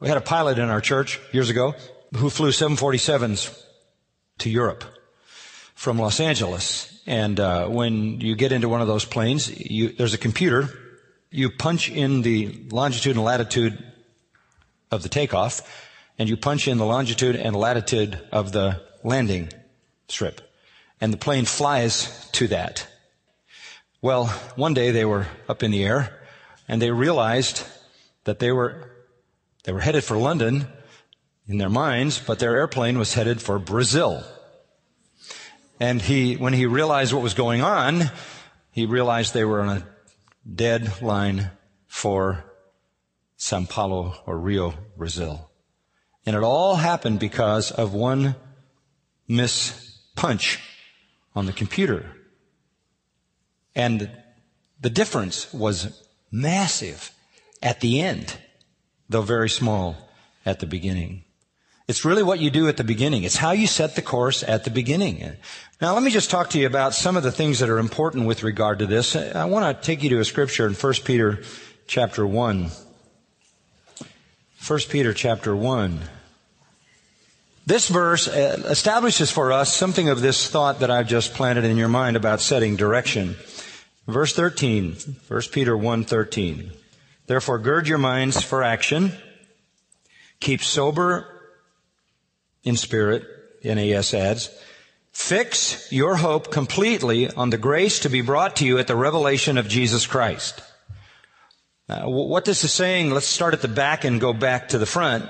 We had a pilot in our church years ago who flew 747s to Europe from Los Angeles. And uh, when you get into one of those planes, you, there's a computer. You punch in the longitude and latitude of the takeoff, and you punch in the longitude and latitude of the landing strip. And the plane flies to that. Well, one day they were up in the air, and they realized that they were they were headed for London in their minds, but their airplane was headed for Brazil. And he, when he realized what was going on, he realized they were on a dead line for Sao Paulo or Rio, Brazil. And it all happened because of one miss punch on the computer. And the difference was massive at the end though very small at the beginning. It's really what you do at the beginning. It's how you set the course at the beginning. Now let me just talk to you about some of the things that are important with regard to this. I want to take you to a scripture in 1 Peter chapter 1. 1 Peter chapter 1. This verse uh, establishes for us something of this thought that I've just planted in your mind about setting direction. Verse 13, 1 Peter 1, 13. Therefore, gird your minds for action. Keep sober in spirit, NAS adds. Fix your hope completely on the grace to be brought to you at the revelation of Jesus Christ. Uh, what this is saying, let's start at the back and go back to the front.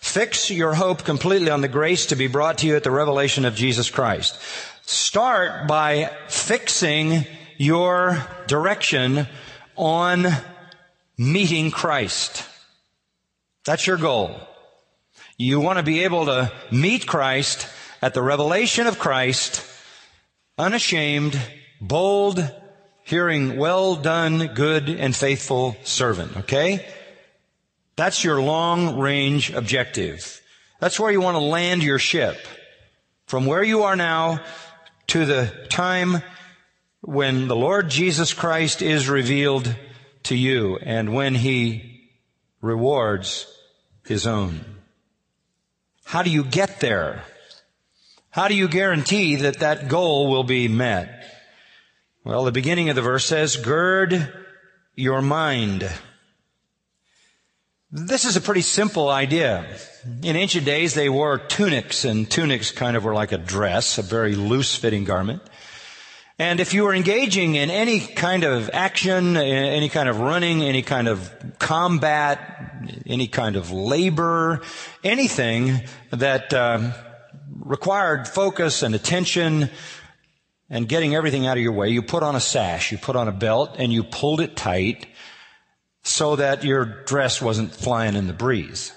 Fix your hope completely on the grace to be brought to you at the revelation of Jesus Christ. Start by fixing your direction on meeting Christ. That's your goal. You want to be able to meet Christ at the revelation of Christ, unashamed, bold, hearing, well done, good and faithful servant. Okay? That's your long range objective. That's where you want to land your ship. From where you are now to the time when the Lord Jesus Christ is revealed to you and when he rewards his own. How do you get there? How do you guarantee that that goal will be met? Well, the beginning of the verse says, gird your mind. This is a pretty simple idea. In ancient days, they wore tunics, and tunics kind of were like a dress, a very loose fitting garment. And if you were engaging in any kind of action, any kind of running, any kind of combat, any kind of labor, anything that um, required focus and attention and getting everything out of your way, you put on a sash, you put on a belt, and you pulled it tight so that your dress wasn't flying in the breeze.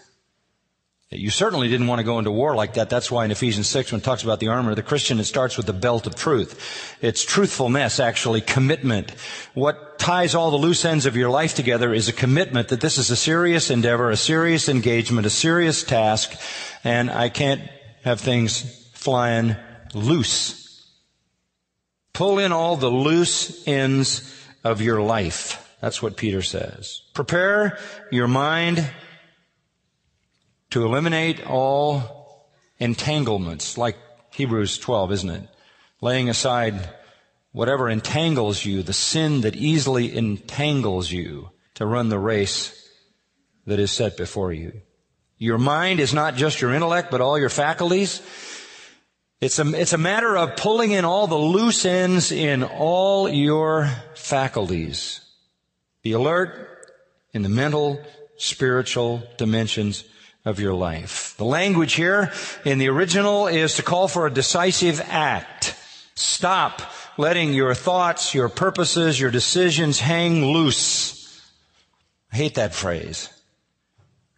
You certainly didn't want to go into war like that. That's why in Ephesians 6, when it talks about the armor of the Christian, it starts with the belt of truth. It's truthfulness, actually, commitment. What ties all the loose ends of your life together is a commitment that this is a serious endeavor, a serious engagement, a serious task, and I can't have things flying loose. Pull in all the loose ends of your life. That's what Peter says. Prepare your mind to eliminate all entanglements, like Hebrews 12, isn't it? Laying aside whatever entangles you, the sin that easily entangles you to run the race that is set before you. Your mind is not just your intellect, but all your faculties. It's a, it's a matter of pulling in all the loose ends in all your faculties. Be alert in the mental, spiritual dimensions of your life. The language here in the original is to call for a decisive act. Stop letting your thoughts, your purposes, your decisions hang loose. I hate that phrase.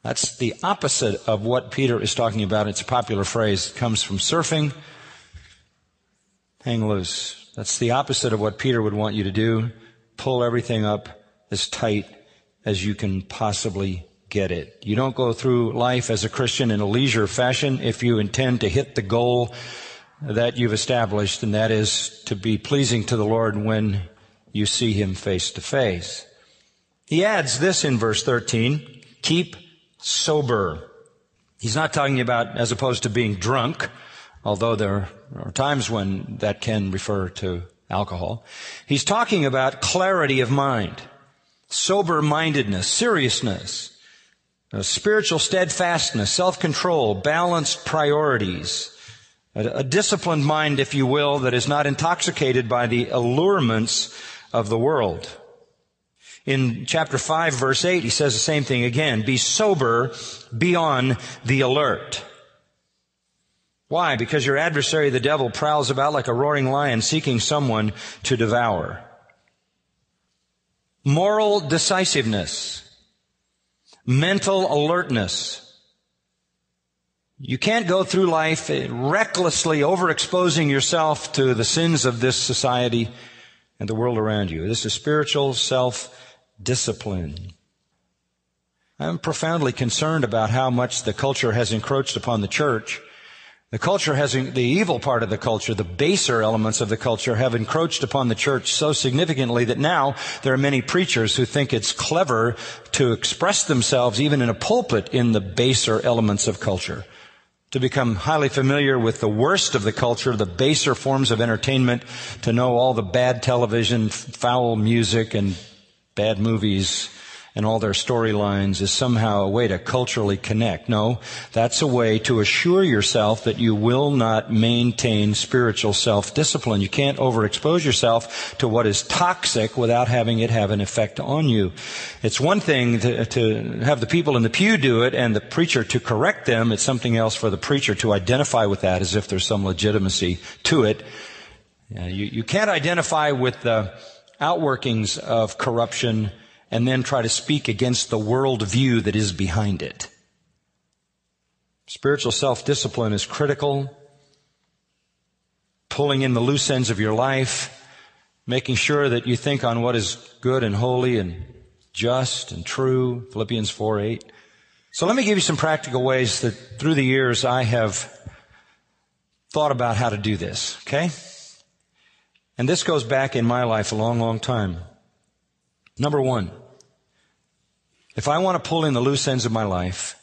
That's the opposite of what Peter is talking about. It's a popular phrase. It comes from surfing. Hang loose. That's the opposite of what Peter would want you to do. Pull everything up as tight as you can possibly get it. You don't go through life as a Christian in a leisure fashion if you intend to hit the goal that you've established, and that is to be pleasing to the Lord when you see Him face to face. He adds this in verse 13, keep sober. He's not talking about as opposed to being drunk, although there are times when that can refer to alcohol. He's talking about clarity of mind, sober mindedness, seriousness, spiritual steadfastness, self-control, balanced priorities, a, a disciplined mind, if you will, that is not intoxicated by the allurements of the world. In chapter 5 verse 8, he says the same thing again. Be sober, be on the alert. Why? Because your adversary, the devil, prowls about like a roaring lion seeking someone to devour. Moral decisiveness. Mental alertness. You can't go through life recklessly overexposing yourself to the sins of this society and the world around you. This is spiritual self-discipline. I'm profoundly concerned about how much the culture has encroached upon the church the culture has, the evil part of the culture, the baser elements of the culture have encroached upon the church so significantly that now there are many preachers who think it's clever to express themselves even in a pulpit in the baser elements of culture. To become highly familiar with the worst of the culture, the baser forms of entertainment, to know all the bad television, foul music, and bad movies, and all their storylines is somehow a way to culturally connect. No, that's a way to assure yourself that you will not maintain spiritual self-discipline. You can't overexpose yourself to what is toxic without having it have an effect on you. It's one thing to, to have the people in the pew do it and the preacher to correct them. It's something else for the preacher to identify with that as if there's some legitimacy to it. You, you can't identify with the outworkings of corruption and then try to speak against the worldview that is behind it. Spiritual self-discipline is critical. Pulling in the loose ends of your life, making sure that you think on what is good and holy and just and true, Philippians 4 8. So let me give you some practical ways that through the years I have thought about how to do this, okay? And this goes back in my life a long, long time. Number one, if I want to pull in the loose ends of my life,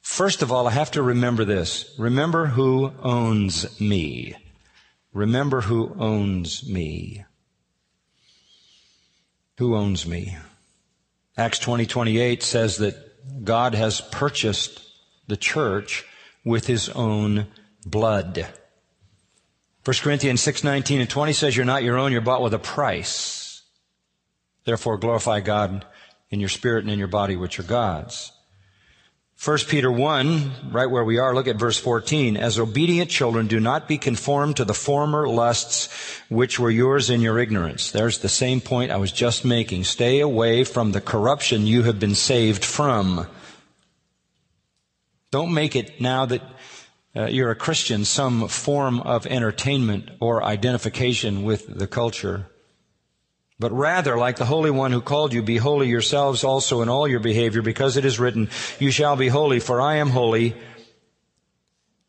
first of all, I have to remember this. Remember who owns me. Remember who owns me. Who owns me? Acts 20, 28 says that God has purchased the church with his own blood. 1 Corinthians 6, 19 and 20 says you're not your own, you're bought with a price. Therefore glorify God in your spirit and in your body, which are God's. 1 Peter 1, right where we are, look at verse 14. As obedient children, do not be conformed to the former lusts which were yours in your ignorance. There's the same point I was just making. Stay away from the corruption you have been saved from. Don't make it now that uh, you're a Christian some form of entertainment or identification with the culture. But rather, like the Holy One who called you, be holy yourselves also in all your behavior, because it is written, You shall be holy, for I am holy.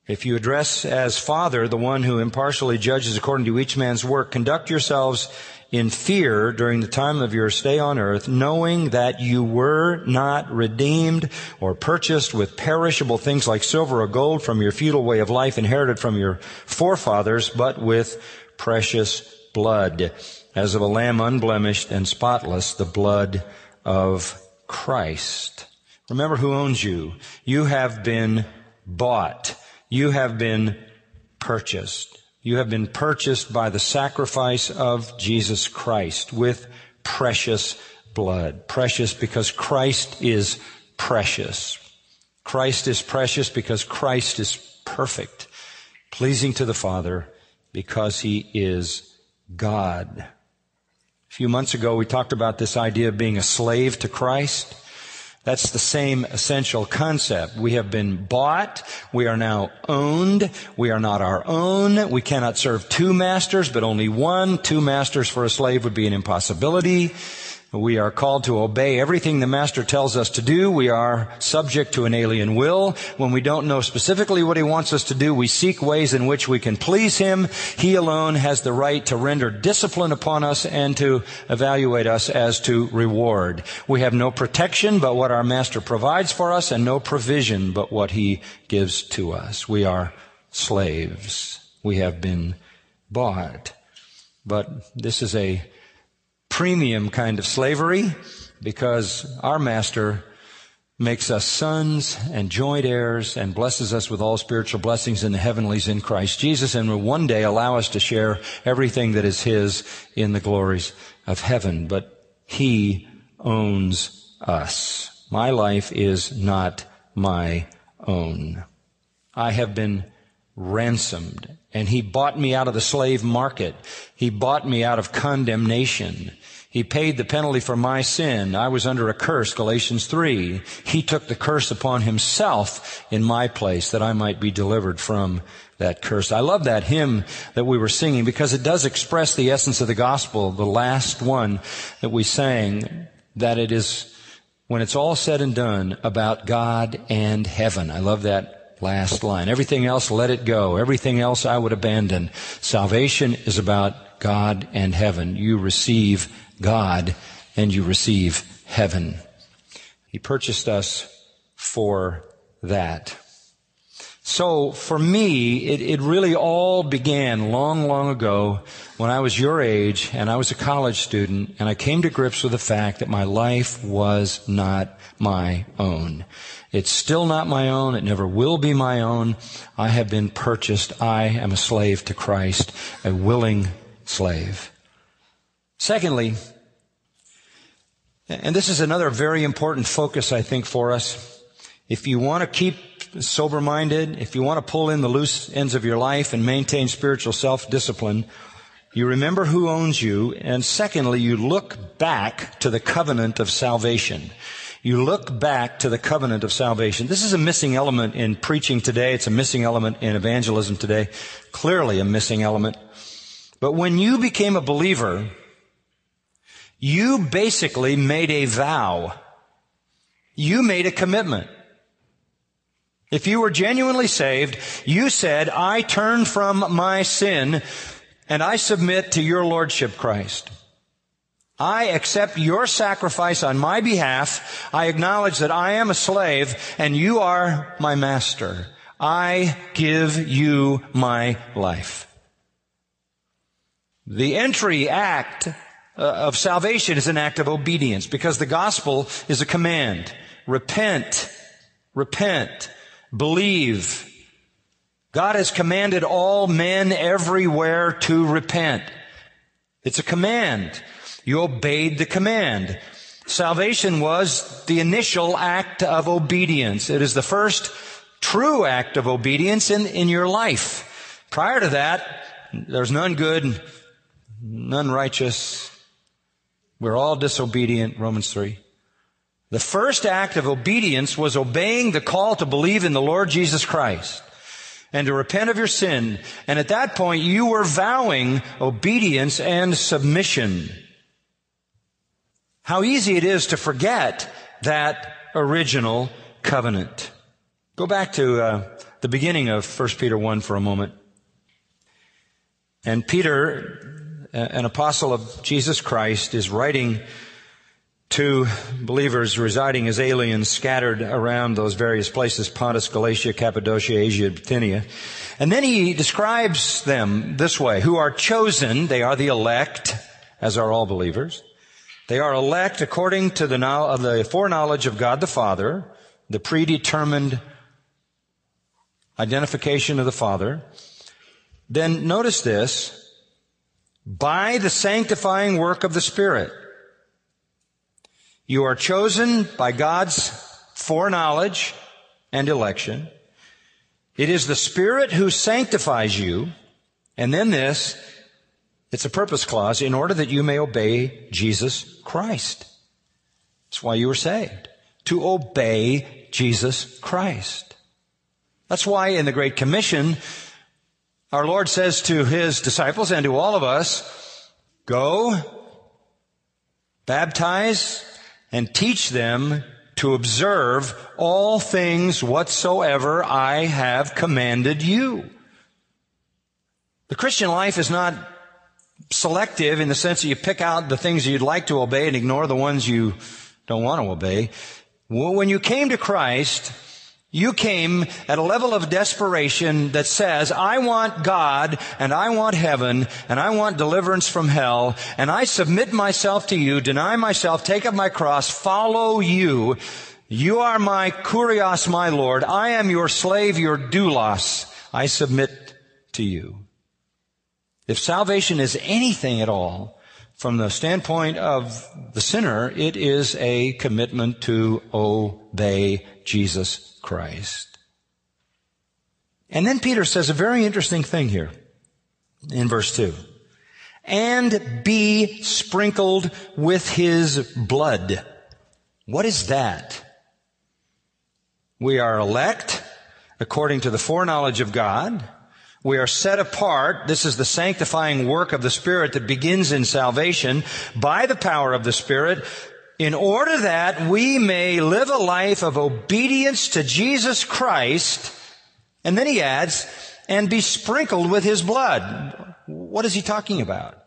If you address as Father the one who impartially judges according to each man's work, conduct yourselves in fear during the time of your stay on earth, knowing that you were not redeemed or purchased with perishable things like silver or gold from your feudal way of life inherited from your forefathers, but with precious blood as of a lamb unblemished and spotless, the blood of Christ. Remember who owns you. You have been bought. You have been purchased. You have been purchased by the sacrifice of Jesus Christ with precious blood. Precious because Christ is precious. Christ is precious because Christ is perfect, pleasing to the Father because he is God. A few months ago, we talked about this idea of being a slave to Christ. That's the same essential concept. We have been bought. We are now owned. We are not our own. We cannot serve two masters, but only one. Two masters for a slave would be an impossibility. We are called to obey everything the Master tells us to do. We are subject to an alien will. When we don't know specifically what He wants us to do, we seek ways in which we can please Him. He alone has the right to render discipline upon us and to evaluate us as to reward. We have no protection but what our Master provides for us and no provision but what He gives to us. We are slaves. We have been bought. But this is a premium kind of slavery because our master makes us sons and joint heirs and blesses us with all spiritual blessings in the heavenlies in Christ Jesus and will one day allow us to share everything that is his in the glories of heaven. But he owns us. My life is not my own. I have been ransomed and he bought me out of the slave market. He bought me out of condemnation. He paid the penalty for my sin. I was under a curse, Galatians 3. He took the curse upon himself in my place that I might be delivered from that curse. I love that hymn that we were singing because it does express the essence of the gospel, the last one that we sang, that it is, when it's all said and done, about God and heaven. I love that last line. Everything else, let it go. Everything else I would abandon. Salvation is about God and heaven. You receive God and you receive heaven. He purchased us for that. So for me, it, it, really all began long, long ago when I was your age and I was a college student and I came to grips with the fact that my life was not my own. It's still not my own. It never will be my own. I have been purchased. I am a slave to Christ, a willing slave. Secondly, and this is another very important focus, I think, for us. If you want to keep sober minded, if you want to pull in the loose ends of your life and maintain spiritual self discipline, you remember who owns you, and secondly, you look back to the covenant of salvation. You look back to the covenant of salvation. This is a missing element in preaching today. It's a missing element in evangelism today. Clearly a missing element. But when you became a believer, you basically made a vow. You made a commitment. If you were genuinely saved, you said, I turn from my sin and I submit to your Lordship, Christ. I accept your sacrifice on my behalf. I acknowledge that I am a slave and you are my master. I give you my life. The entry act Uh, of salvation is an act of obedience because the gospel is a command. Repent. Repent. Believe. God has commanded all men everywhere to repent. It's a command. You obeyed the command. Salvation was the initial act of obedience. It is the first true act of obedience in, in your life. Prior to that, there's none good, none righteous, we're all disobedient, Romans 3. The first act of obedience was obeying the call to believe in the Lord Jesus Christ and to repent of your sin. And at that point, you were vowing obedience and submission. How easy it is to forget that original covenant. Go back to uh, the beginning of 1 Peter 1 for a moment. And Peter an apostle of Jesus Christ, is writing to believers residing as aliens scattered around those various places, Pontus, Galatia, Cappadocia, Asia, Bithynia. And then he describes them this way, who are chosen, they are the elect, as are all believers. They are elect according to the, the foreknowledge of God the Father, the predetermined identification of the Father. Then notice this, by the sanctifying work of the Spirit. You are chosen by God's foreknowledge and election. It is the Spirit who sanctifies you. And then this, it's a purpose clause in order that you may obey Jesus Christ. That's why you were saved. To obey Jesus Christ. That's why in the Great Commission, our Lord says to His disciples and to all of us, go, baptize, and teach them to observe all things whatsoever I have commanded you. The Christian life is not selective in the sense that you pick out the things you'd like to obey and ignore the ones you don't want to obey. When you came to Christ, you came at a level of desperation that says, I want God and I want heaven and I want deliverance from hell and I submit myself to you, deny myself, take up my cross, follow you. You are my kurios, my Lord. I am your slave, your doulos. I submit to you. If salvation is anything at all, from the standpoint of the sinner, it is a commitment to obey Jesus Christ. And then Peter says a very interesting thing here in verse 2. And be sprinkled with his blood. What is that? We are elect according to the foreknowledge of God. We are set apart. This is the sanctifying work of the Spirit that begins in salvation by the power of the Spirit in order that we may live a life of obedience to Jesus Christ. And then he adds, and be sprinkled with his blood. What is he talking about?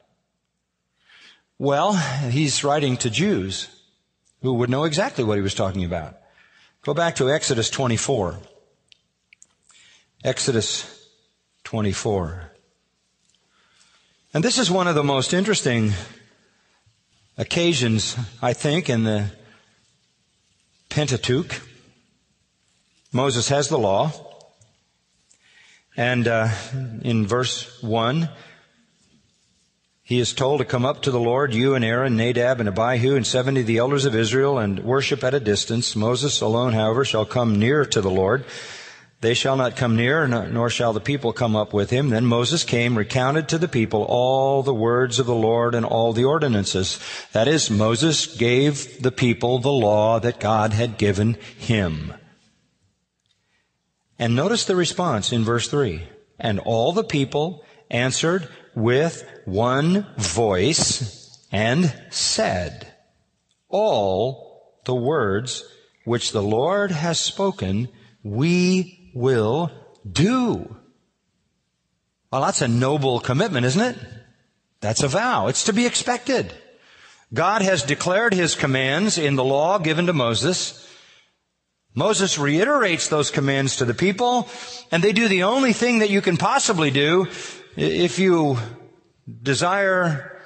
Well, he's writing to Jews who would know exactly what he was talking about. Go back to Exodus 24. Exodus 24. And this is one of the most interesting occasions, I think, in the Pentateuch. Moses has the law. And uh, in verse 1, he is told to come up to the Lord, you and Aaron, Nadab and Abihu, and seventy of the elders of Israel, and worship at a distance. Moses alone, however, shall come near to the Lord. They shall not come near, nor shall the people come up with him. Then Moses came, recounted to the people all the words of the Lord and all the ordinances. That is, Moses gave the people the law that God had given him. And notice the response in verse 3. And all the people answered with one voice and said, All the words which the Lord has spoken, we will do. Well, that's a noble commitment, isn't it? That's a vow. It's to be expected. God has declared his commands in the law given to Moses. Moses reiterates those commands to the people, and they do the only thing that you can possibly do if you desire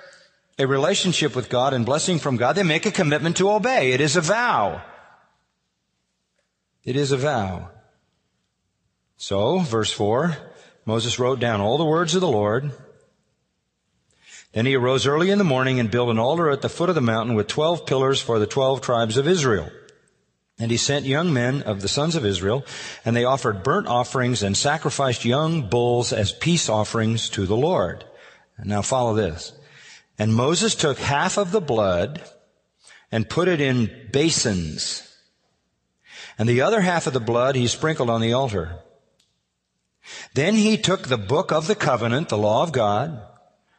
a relationship with God and blessing from God. They make a commitment to obey. It is a vow. It is a vow. So, verse 4, Moses wrote down all the words of the Lord. Then he arose early in the morning and built an altar at the foot of the mountain with twelve pillars for the twelve tribes of Israel. And he sent young men of the sons of Israel, and they offered burnt offerings and sacrificed young bulls as peace offerings to the Lord. Now follow this. And Moses took half of the blood and put it in basins. And the other half of the blood he sprinkled on the altar. Then he took the book of the covenant, the law of God,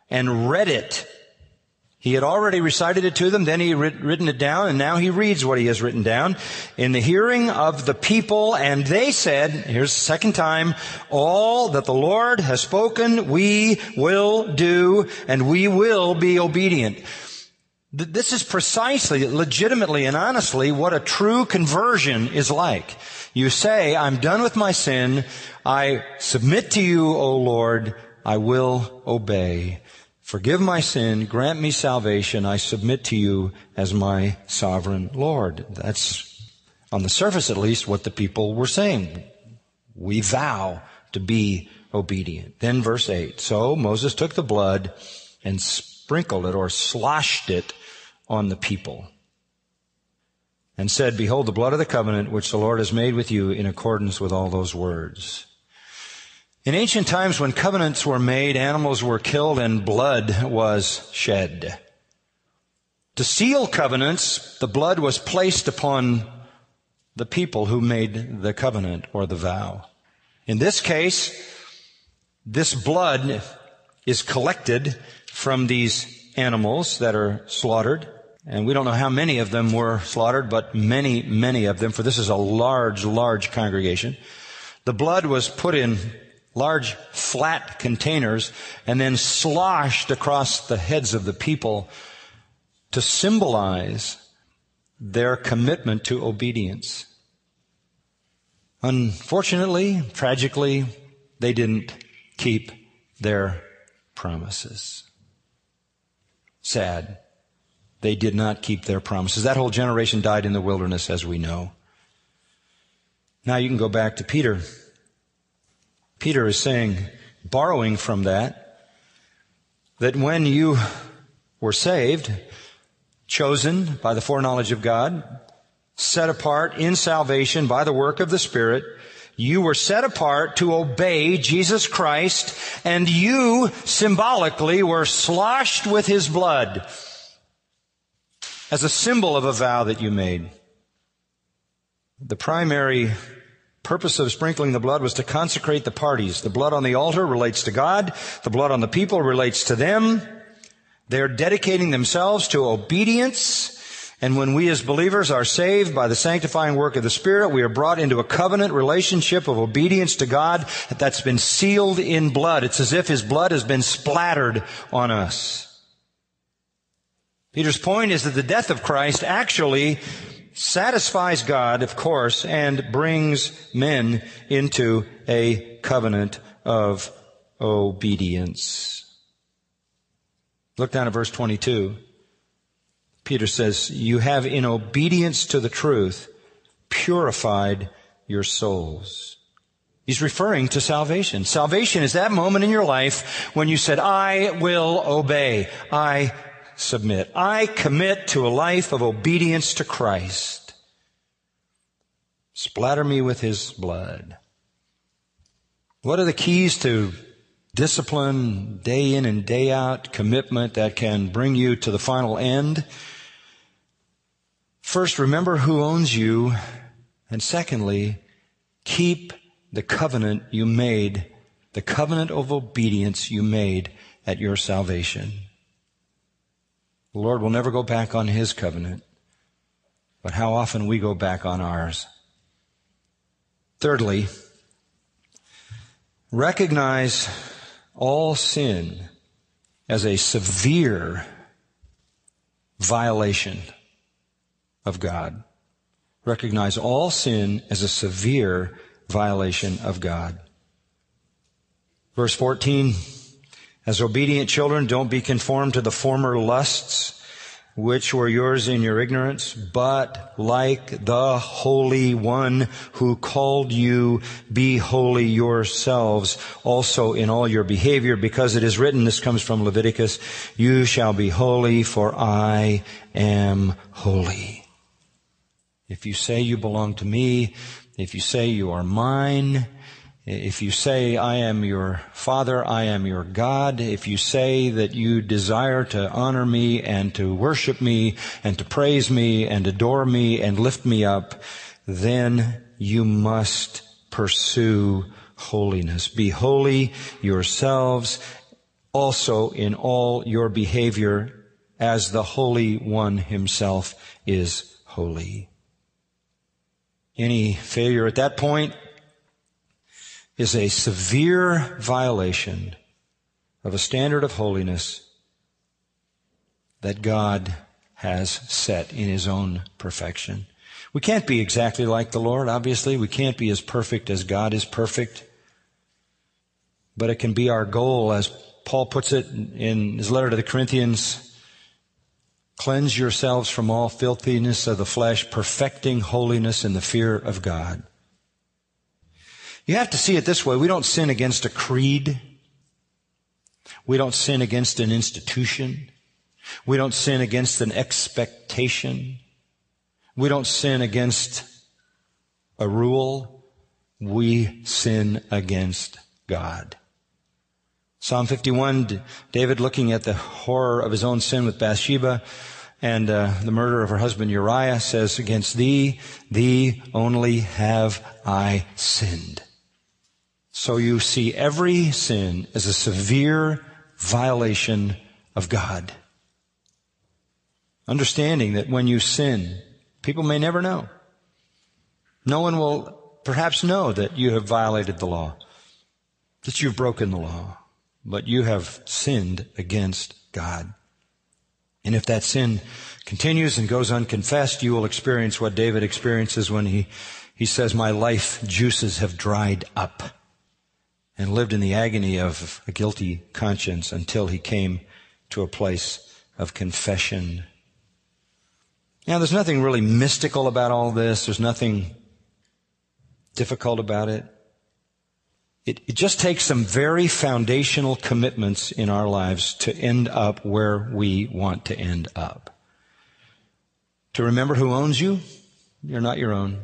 and read it. He had already recited it to them, then he had written it down, and now he reads what he has written down in the hearing of the people, and they said, here's the second time, all that the Lord has spoken, we will do, and we will be obedient. This is precisely, legitimately, and honestly what a true conversion is like. You say, I'm done with my sin. I submit to you, O Lord. I will obey. Forgive my sin. Grant me salvation. I submit to you as my sovereign Lord. That's, on the surface at least, what the people were saying. We vow to be obedient. Then verse 8. So Moses took the blood and sprinkled it or sloshed it on the people and said, Behold the blood of the covenant which the Lord has made with you in accordance with all those words. In ancient times when covenants were made, animals were killed and blood was shed. To seal covenants, the blood was placed upon the people who made the covenant or the vow. In this case, this blood is collected from these animals that are slaughtered And we don't know how many of them were slaughtered, but many, many of them, for this is a large, large congregation. The blood was put in large flat containers and then sloshed across the heads of the people to symbolize their commitment to obedience. Unfortunately, tragically, they didn't keep their promises. Sad. They did not keep their promises. That whole generation died in the wilderness, as we know. Now you can go back to Peter. Peter is saying, borrowing from that, that when you were saved, chosen by the foreknowledge of God, set apart in salvation by the work of the Spirit, you were set apart to obey Jesus Christ, and you symbolically were sloshed with His blood as a symbol of a vow that you made. The primary purpose of sprinkling the blood was to consecrate the parties. The blood on the altar relates to God. The blood on the people relates to them. They're dedicating themselves to obedience. And when we as believers are saved by the sanctifying work of the Spirit, we are brought into a covenant relationship of obedience to God that's been sealed in blood. It's as if His blood has been splattered on us. Peter's point is that the death of Christ actually satisfies God, of course, and brings men into a covenant of obedience. Look down at verse 22. Peter says, You have in obedience to the truth purified your souls. He's referring to salvation. Salvation is that moment in your life when you said, I will obey. I submit. I commit to a life of obedience to Christ. Splatter me with his blood. What are the keys to discipline, day in and day out commitment that can bring you to the final end? First, remember who owns you. And secondly, keep the covenant you made, the covenant of obedience you made at your salvation. The Lord will never go back on His covenant, but how often we go back on ours. Thirdly, recognize all sin as a severe violation of God. Recognize all sin as a severe violation of God. Verse 14, as obedient children, don't be conformed to the former lusts which were yours in your ignorance, but like the Holy One who called you, be holy yourselves also in all your behavior, because it is written, this comes from Leviticus, you shall be holy, for I am holy. If you say you belong to me, if you say you are mine, if you say, I am your Father, I am your God, if you say that you desire to honor me and to worship me and to praise me and adore me and lift me up, then you must pursue holiness. Be holy yourselves also in all your behavior as the Holy One himself is holy. Any failure at that point is a severe violation of a standard of holiness that God has set in His own perfection. We can't be exactly like the Lord, obviously. We can't be as perfect as God is perfect. But it can be our goal, as Paul puts it in his letter to the Corinthians, cleanse yourselves from all filthiness of the flesh, perfecting holiness in the fear of God. You have to see it this way. We don't sin against a creed. We don't sin against an institution. We don't sin against an expectation. We don't sin against a rule. We sin against God. Psalm 51, David looking at the horror of his own sin with Bathsheba and uh, the murder of her husband Uriah says, against thee, thee only have I sinned. So you see every sin as a severe violation of God. Understanding that when you sin, people may never know. No one will perhaps know that you have violated the law, that you've broken the law, but you have sinned against God. And if that sin continues and goes unconfessed, you will experience what David experiences when he, he says, my life juices have dried up and lived in the agony of a guilty conscience until he came to a place of confession. Now, there's nothing really mystical about all this. There's nothing difficult about it. It, it, just takes some very foundational commitments in our lives to end up where we want to end up. To remember who owns you, you're not your own.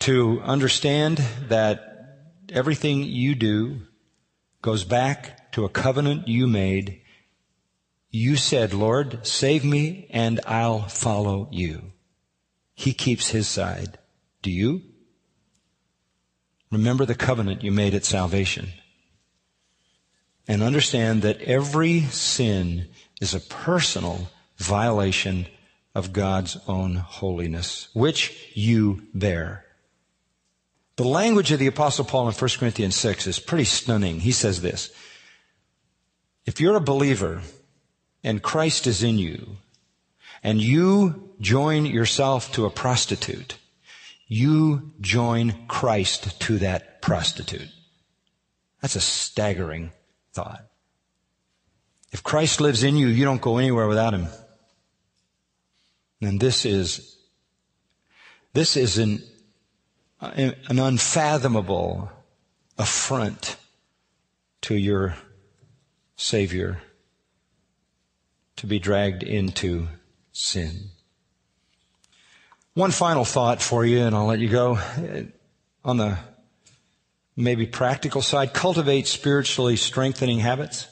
To understand that everything you do goes back to a covenant you made. You said, Lord, save me and I'll follow you. He keeps his side. Do you? Remember the covenant you made at salvation. And understand that every sin is a personal violation of God's own holiness, which you bear. The language of the apostle Paul in 1 Corinthians 6 is pretty stunning. He says this, if you're a believer and Christ is in you and you join yourself to a prostitute, you join Christ to that prostitute. That's a staggering thought. If Christ lives in you, you don't go anywhere without him. And this is, this is an, an unfathomable affront to your Savior to be dragged into sin. One final thought for you, and I'll let you go. Uh, on the maybe practical side, cultivate spiritually strengthening habits.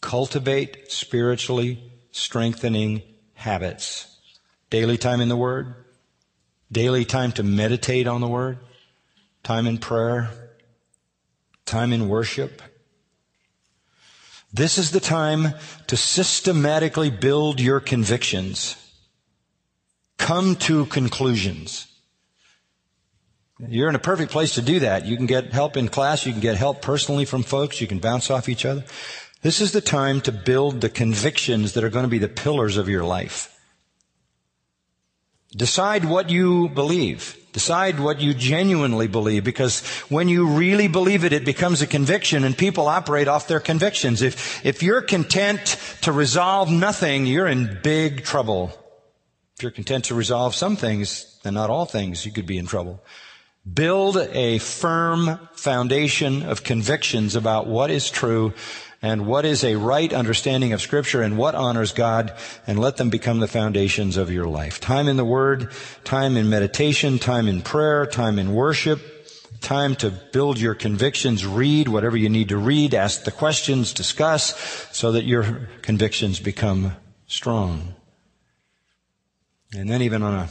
Cultivate spiritually strengthening habits. Daily time in the Word. Daily time to meditate on the Word. Time in prayer. Time in worship. This is the time to systematically build your convictions. Come to conclusions. You're in a perfect place to do that. You can get help in class. You can get help personally from folks. You can bounce off each other. This is the time to build the convictions that are going to be the pillars of your life. Decide what you believe. Decide what you genuinely believe because when you really believe it, it becomes a conviction and people operate off their convictions. If, if you're content to resolve nothing, you're in big trouble. If you're content to resolve some things and not all things, you could be in trouble. Build a firm foundation of convictions about what is true and what is a right understanding of scripture and what honors God and let them become the foundations of your life. Time in the word, time in meditation, time in prayer, time in worship, time to build your convictions, read whatever you need to read, ask the questions, discuss so that your convictions become strong. And then even on a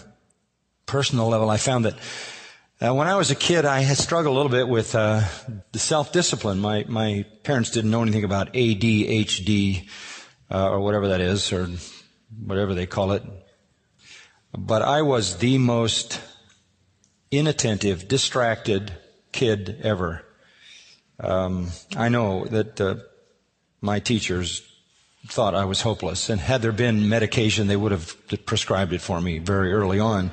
personal level, I found that uh, when I was a kid, I had struggled a little bit with uh, the self-discipline. My my parents didn't know anything about ADHD uh, or whatever that is, or whatever they call it. But I was the most inattentive, distracted kid ever. Um, I know that uh, my teachers thought I was hopeless, and had there been medication, they would have prescribed it for me very early on.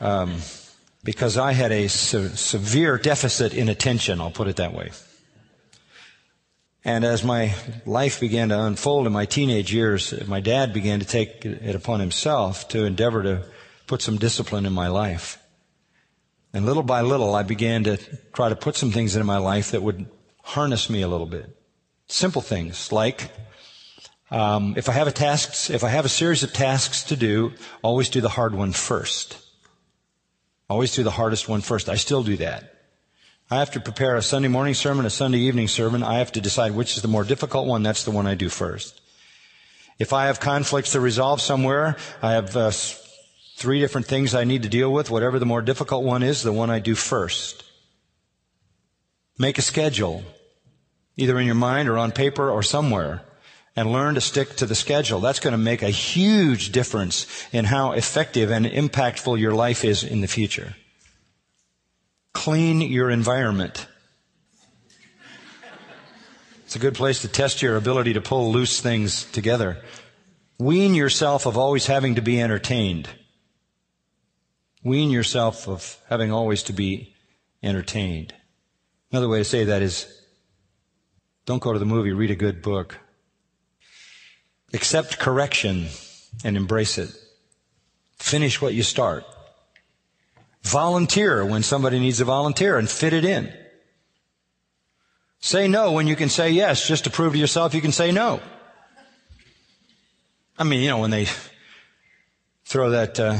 Um, because I had a se- severe deficit in attention, I'll put it that way. And as my life began to unfold in my teenage years, my dad began to take it upon himself to endeavor to put some discipline in my life. And little by little, I began to try to put some things into my life that would harness me a little bit. Simple things like, um, if I have a task, if I have a series of tasks to do, always do the hard one first. Always do the hardest one first. I still do that. I have to prepare a Sunday morning sermon, a Sunday evening sermon. I have to decide which is the more difficult one. That's the one I do first. If I have conflicts to resolve somewhere, I have uh, three different things I need to deal with. Whatever the more difficult one is, the one I do first. Make a schedule, either in your mind or on paper or somewhere. And learn to stick to the schedule. That's going to make a huge difference in how effective and impactful your life is in the future. Clean your environment. It's a good place to test your ability to pull loose things together. Wean yourself of always having to be entertained. Wean yourself of having always to be entertained. Another way to say that is don't go to the movie, read a good book. Accept correction and embrace it. Finish what you start. Volunteer when somebody needs a volunteer and fit it in. Say no when you can say yes, just to prove to yourself you can say no. I mean, you know, when they throw that uh,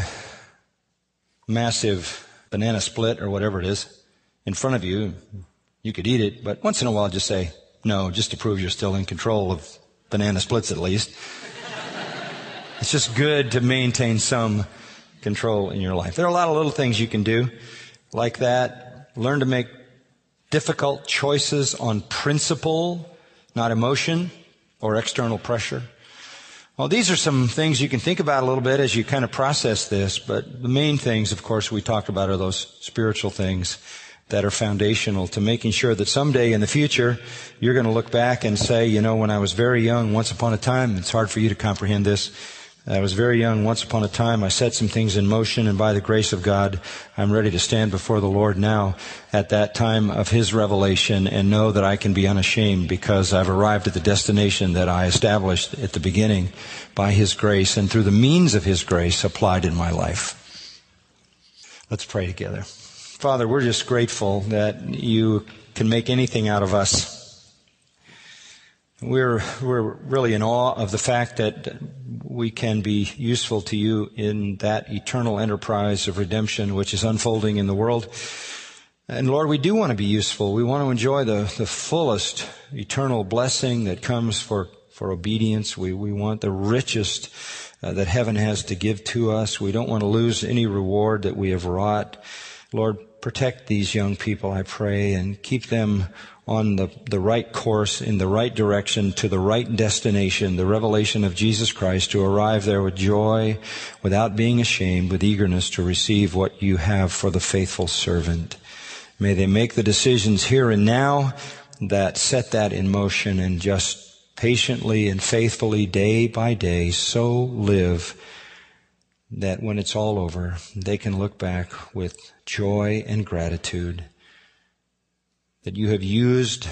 massive banana split or whatever it is in front of you, you could eat it, but once in a while just say no, just to prove you're still in control of banana splits at least. it's just good to maintain some control in your life. There are a lot of little things you can do like that. Learn to make difficult choices on principle, not emotion or external pressure. Well, these are some things you can think about a little bit as you kind of process this, but the main things, of course, we talked about are those spiritual things that are foundational to making sure that someday in the future you're going to look back and say, you know, when I was very young, once upon a time, it's hard for you to comprehend this, I was very young. Once upon a time, I set some things in motion, and by the grace of God, I'm ready to stand before the Lord now at that time of His revelation and know that I can be unashamed because I've arrived at the destination that I established at the beginning by His grace and through the means of His grace applied in my life. Let's pray together. Father, we're just grateful that you can make anything out of us. We're, we're really in awe of the fact that we can be useful to you in that eternal enterprise of redemption which is unfolding in the world. And Lord, we do want to be useful. We want to enjoy the, the fullest eternal blessing that comes for, for obedience. We, we want the richest uh, that heaven has to give to us. We don't want to lose any reward that we have wrought. Lord, protect these young people, I pray, and keep them on the, the right course, in the right direction, to the right destination, the revelation of Jesus Christ, to arrive there with joy, without being ashamed, with eagerness to receive what you have for the faithful servant. May they make the decisions here and now that set that in motion and just patiently and faithfully, day by day, so live that when it's all over, they can look back with joy and gratitude that you have used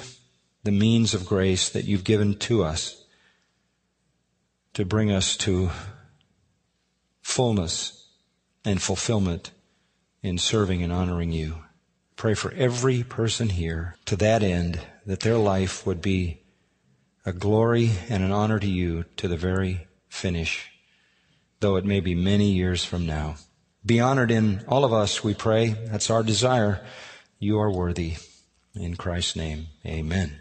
the means of grace that you've given to us to bring us to fullness and fulfillment in serving and honoring you. Pray for every person here to that end that their life would be a glory and an honor to you to the very finish, though it may be many years from now. Be honored in all of us, we pray. That's our desire. You are worthy. In Christ's name, amen.